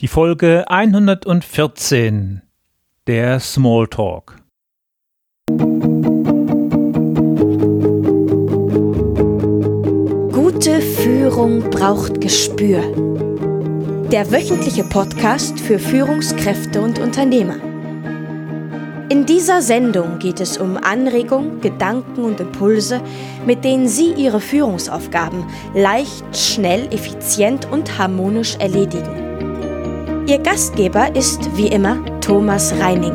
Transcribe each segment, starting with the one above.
Die Folge 114 der Smalltalk. Gute Führung braucht Gespür. Der wöchentliche Podcast für Führungskräfte und Unternehmer. In dieser Sendung geht es um Anregungen, Gedanken und Impulse, mit denen Sie Ihre Führungsaufgaben leicht, schnell, effizient und harmonisch erledigen. Ihr Gastgeber ist wie immer Thomas Reining.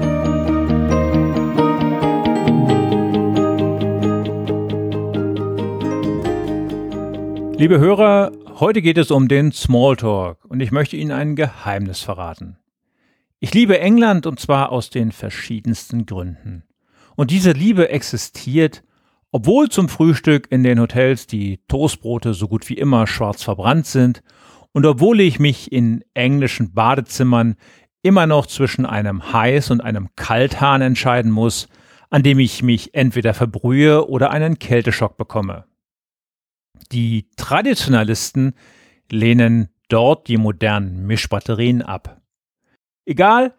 Liebe Hörer, heute geht es um den Smalltalk und ich möchte Ihnen ein Geheimnis verraten. Ich liebe England und zwar aus den verschiedensten Gründen. Und diese Liebe existiert, obwohl zum Frühstück in den Hotels die Toastbrote so gut wie immer schwarz verbrannt sind und obwohl ich mich in englischen Badezimmern immer noch zwischen einem Heiß- und einem Kalthahn entscheiden muss, an dem ich mich entweder verbrühe oder einen Kälteschock bekomme. Die Traditionalisten lehnen dort die modernen Mischbatterien ab. Egal,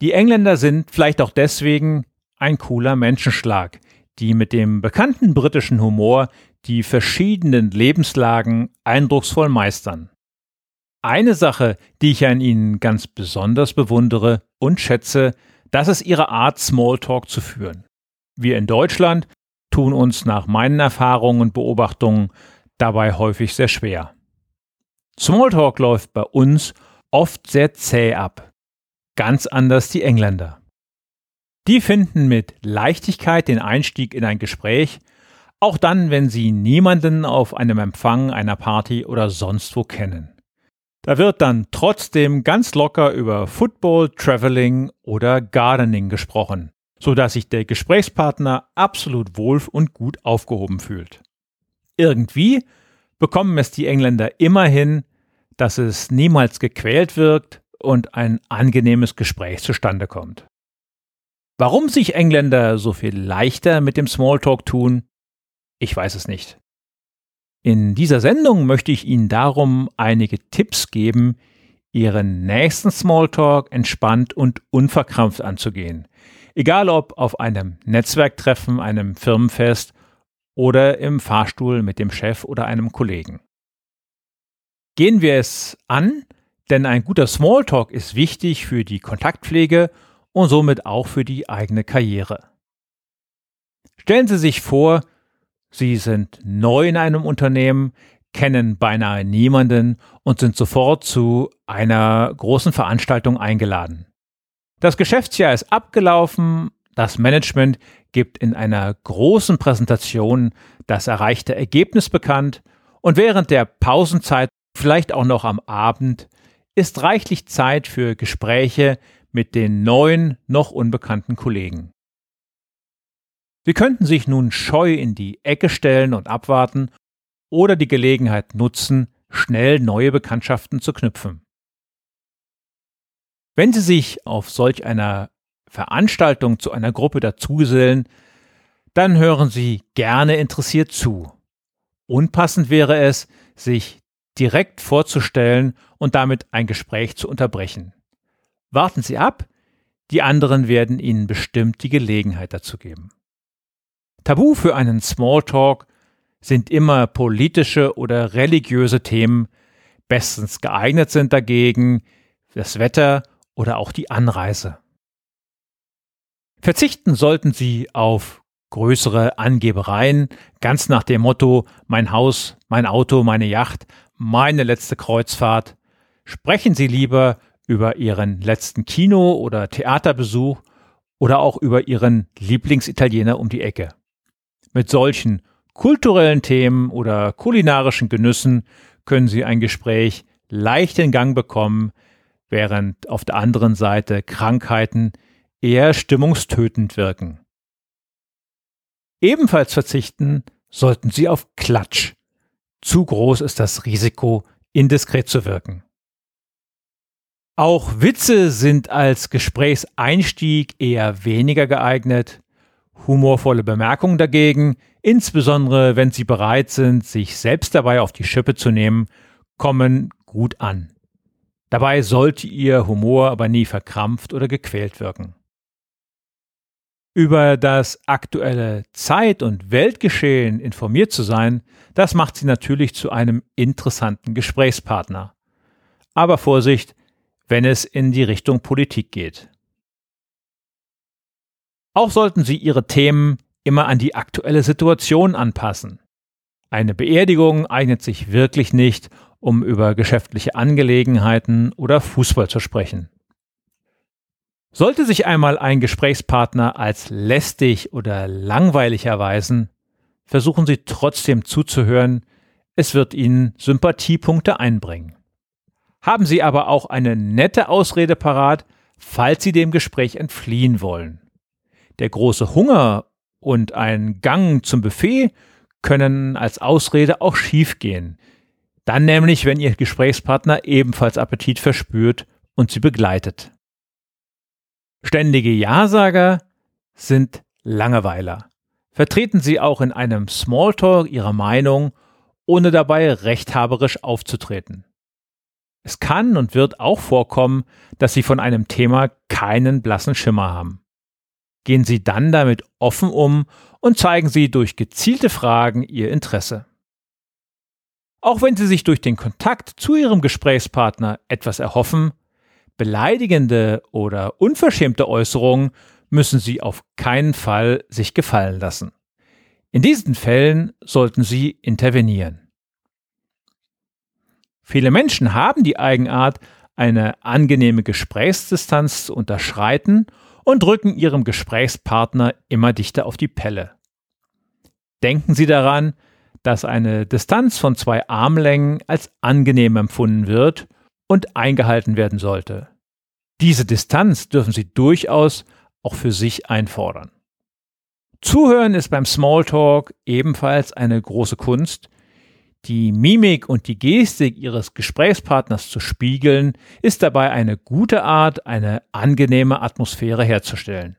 die Engländer sind vielleicht auch deswegen ein cooler Menschenschlag, die mit dem bekannten britischen Humor die verschiedenen Lebenslagen eindrucksvoll meistern. Eine Sache, die ich an ihnen ganz besonders bewundere und schätze, das ist ihre Art, Smalltalk zu führen. Wir in Deutschland tun uns nach meinen Erfahrungen und Beobachtungen dabei häufig sehr schwer. Smalltalk läuft bei uns oft sehr zäh ab. Ganz anders die Engländer. Die finden mit Leichtigkeit den Einstieg in ein Gespräch, auch dann, wenn sie niemanden auf einem Empfang, einer Party oder sonst wo kennen. Da wird dann trotzdem ganz locker über Football, Traveling oder Gardening gesprochen, so dass sich der Gesprächspartner absolut wohl und gut aufgehoben fühlt. Irgendwie bekommen es die Engländer immerhin, dass es niemals gequält wirkt und ein angenehmes Gespräch zustande kommt. Warum sich Engländer so viel leichter mit dem Smalltalk tun, ich weiß es nicht. In dieser Sendung möchte ich Ihnen darum einige Tipps geben, Ihren nächsten Smalltalk entspannt und unverkrampft anzugehen. Egal ob auf einem Netzwerktreffen, einem Firmenfest oder im Fahrstuhl mit dem Chef oder einem Kollegen. Gehen wir es an, denn ein guter Smalltalk ist wichtig für die Kontaktpflege und somit auch für die eigene Karriere. Stellen Sie sich vor, Sie sind neu in einem Unternehmen, kennen beinahe niemanden und sind sofort zu einer großen Veranstaltung eingeladen. Das Geschäftsjahr ist abgelaufen, das Management gibt in einer großen Präsentation das erreichte Ergebnis bekannt und während der Pausenzeit, vielleicht auch noch am Abend, ist reichlich Zeit für Gespräche mit den neuen, noch unbekannten Kollegen. Sie könnten sich nun scheu in die Ecke stellen und abwarten oder die Gelegenheit nutzen, schnell neue Bekanntschaften zu knüpfen. Wenn Sie sich auf solch einer Veranstaltung zu einer Gruppe dazugesellen, dann hören Sie gerne interessiert zu. Unpassend wäre es, sich direkt vorzustellen und damit ein Gespräch zu unterbrechen. Warten Sie ab, die anderen werden Ihnen bestimmt die Gelegenheit dazu geben. Tabu für einen Smalltalk sind immer politische oder religiöse Themen, bestens geeignet sind dagegen das Wetter oder auch die Anreise. Verzichten sollten Sie auf größere Angebereien, ganz nach dem Motto mein Haus, mein Auto, meine Yacht, meine letzte Kreuzfahrt. Sprechen Sie lieber über Ihren letzten Kino- oder Theaterbesuch oder auch über Ihren Lieblingsitaliener um die Ecke. Mit solchen kulturellen Themen oder kulinarischen Genüssen können Sie ein Gespräch leicht in Gang bekommen, während auf der anderen Seite Krankheiten eher stimmungstötend wirken. Ebenfalls verzichten sollten Sie auf Klatsch. Zu groß ist das Risiko, indiskret zu wirken. Auch Witze sind als Gesprächseinstieg eher weniger geeignet. Humorvolle Bemerkungen dagegen, insbesondere wenn sie bereit sind, sich selbst dabei auf die Schippe zu nehmen, kommen gut an. Dabei sollte Ihr Humor aber nie verkrampft oder gequält wirken. Über das aktuelle Zeit- und Weltgeschehen informiert zu sein, das macht Sie natürlich zu einem interessanten Gesprächspartner. Aber Vorsicht, wenn es in die Richtung Politik geht. Auch sollten Sie Ihre Themen immer an die aktuelle Situation anpassen. Eine Beerdigung eignet sich wirklich nicht, um über geschäftliche Angelegenheiten oder Fußball zu sprechen. Sollte sich einmal ein Gesprächspartner als lästig oder langweilig erweisen, versuchen Sie trotzdem zuzuhören, es wird Ihnen Sympathiepunkte einbringen. Haben Sie aber auch eine nette Ausrede parat, falls Sie dem Gespräch entfliehen wollen. Der große Hunger und ein Gang zum Buffet können als Ausrede auch schiefgehen. Dann nämlich, wenn Ihr Gesprächspartner ebenfalls Appetit verspürt und Sie begleitet. Ständige Ja-Sager sind Langeweiler. Vertreten Sie auch in einem Smalltalk Ihre Meinung, ohne dabei rechthaberisch aufzutreten. Es kann und wird auch vorkommen, dass Sie von einem Thema keinen blassen Schimmer haben. Gehen Sie dann damit offen um und zeigen Sie durch gezielte Fragen Ihr Interesse. Auch wenn Sie sich durch den Kontakt zu Ihrem Gesprächspartner etwas erhoffen, beleidigende oder unverschämte Äußerungen müssen Sie auf keinen Fall sich gefallen lassen. In diesen Fällen sollten Sie intervenieren. Viele Menschen haben die Eigenart, eine angenehme Gesprächsdistanz zu unterschreiten und drücken ihrem Gesprächspartner immer dichter auf die Pelle. Denken Sie daran, dass eine Distanz von zwei Armlängen als angenehm empfunden wird und eingehalten werden sollte. Diese Distanz dürfen Sie durchaus auch für sich einfordern. Zuhören ist beim Smalltalk ebenfalls eine große Kunst, die Mimik und die Gestik ihres Gesprächspartners zu spiegeln, ist dabei eine gute Art, eine angenehme Atmosphäre herzustellen.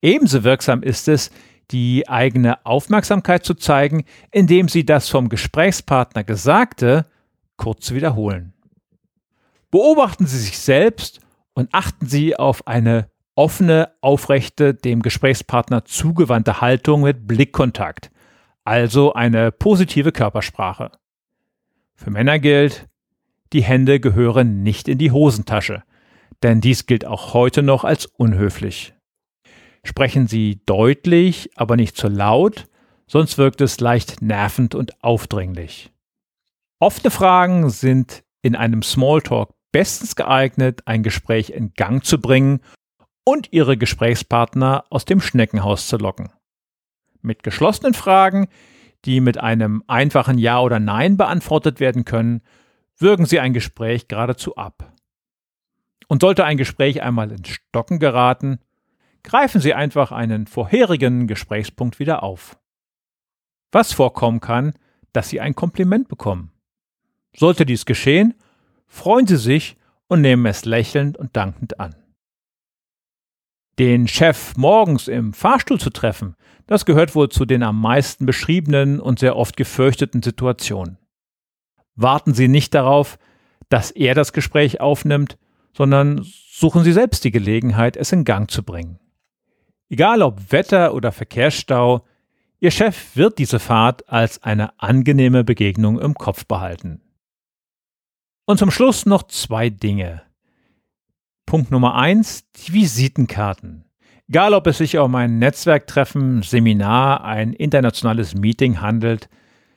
Ebenso wirksam ist es, die eigene Aufmerksamkeit zu zeigen, indem Sie das vom Gesprächspartner Gesagte kurz wiederholen. Beobachten Sie sich selbst und achten Sie auf eine offene, aufrechte, dem Gesprächspartner zugewandte Haltung mit Blickkontakt, also eine positive Körpersprache. Für Männer gilt, die Hände gehören nicht in die Hosentasche, denn dies gilt auch heute noch als unhöflich. Sprechen Sie deutlich, aber nicht zu laut, sonst wirkt es leicht nervend und aufdringlich. Offene Fragen sind in einem Smalltalk bestens geeignet, ein Gespräch in Gang zu bringen und Ihre Gesprächspartner aus dem Schneckenhaus zu locken. Mit geschlossenen Fragen, die mit einem einfachen Ja oder Nein beantwortet werden können, wirken sie ein Gespräch geradezu ab. Und sollte ein Gespräch einmal ins Stocken geraten, greifen Sie einfach einen vorherigen Gesprächspunkt wieder auf. Was vorkommen kann, dass Sie ein Kompliment bekommen. Sollte dies geschehen, freuen Sie sich und nehmen es lächelnd und dankend an. Den Chef morgens im Fahrstuhl zu treffen, das gehört wohl zu den am meisten beschriebenen und sehr oft gefürchteten Situationen. Warten Sie nicht darauf, dass er das Gespräch aufnimmt, sondern suchen Sie selbst die Gelegenheit, es in Gang zu bringen. Egal ob Wetter oder Verkehrsstau, Ihr Chef wird diese Fahrt als eine angenehme Begegnung im Kopf behalten. Und zum Schluss noch zwei Dinge. Punkt Nummer eins, die Visitenkarten. Egal, ob es sich um ein Netzwerktreffen, Seminar, ein internationales Meeting handelt,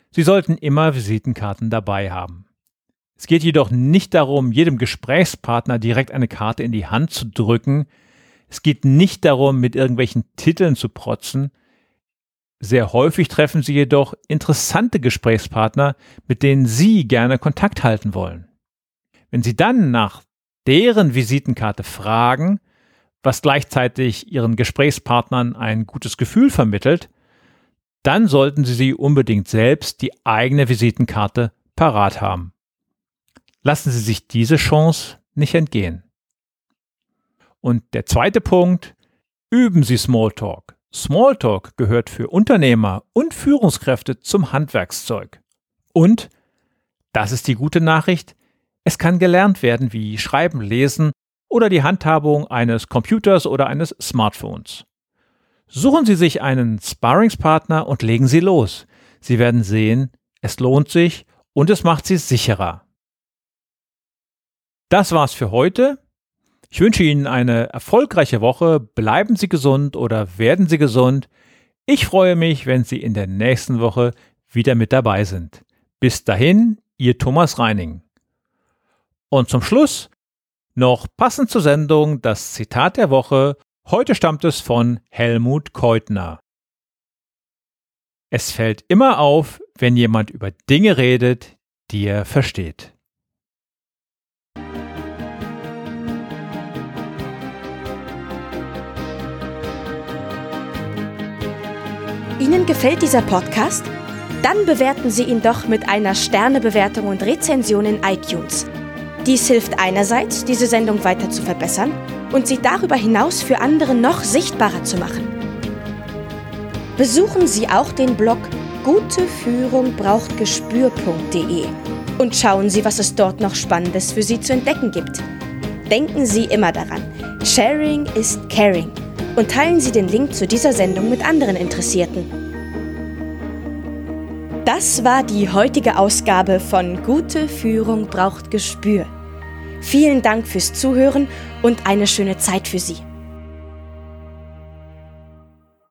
Sie sollten immer Visitenkarten dabei haben. Es geht jedoch nicht darum, jedem Gesprächspartner direkt eine Karte in die Hand zu drücken. Es geht nicht darum, mit irgendwelchen Titeln zu protzen. Sehr häufig treffen Sie jedoch interessante Gesprächspartner, mit denen Sie gerne Kontakt halten wollen. Wenn Sie dann nach deren Visitenkarte fragen, was gleichzeitig Ihren Gesprächspartnern ein gutes Gefühl vermittelt, dann sollten Sie sie unbedingt selbst die eigene Visitenkarte parat haben. Lassen Sie sich diese Chance nicht entgehen. Und der zweite Punkt, üben Sie Smalltalk. Smalltalk gehört für Unternehmer und Führungskräfte zum Handwerkszeug. Und, das ist die gute Nachricht, Es kann gelernt werden wie Schreiben, Lesen oder die Handhabung eines Computers oder eines Smartphones. Suchen Sie sich einen Sparringspartner und legen Sie los. Sie werden sehen, es lohnt sich und es macht Sie sicherer. Das war's für heute. Ich wünsche Ihnen eine erfolgreiche Woche. Bleiben Sie gesund oder werden Sie gesund. Ich freue mich, wenn Sie in der nächsten Woche wieder mit dabei sind. Bis dahin, Ihr Thomas Reining. Und zum Schluss noch passend zur Sendung das Zitat der Woche. Heute stammt es von Helmut Keutner. Es fällt immer auf, wenn jemand über Dinge redet, die er versteht. Ihnen gefällt dieser Podcast? Dann bewerten Sie ihn doch mit einer Sternebewertung und Rezension in iTunes. Dies hilft einerseits, diese Sendung weiter zu verbessern und sie darüber hinaus für andere noch sichtbarer zu machen. Besuchen Sie auch den Blog guteführungbrauchtgespür.de und schauen Sie, was es dort noch Spannendes für Sie zu entdecken gibt. Denken Sie immer daran, Sharing ist Caring und teilen Sie den Link zu dieser Sendung mit anderen Interessierten. Das war die heutige Ausgabe von Gute Führung braucht Gespür. Vielen Dank fürs Zuhören und eine schöne Zeit für Sie.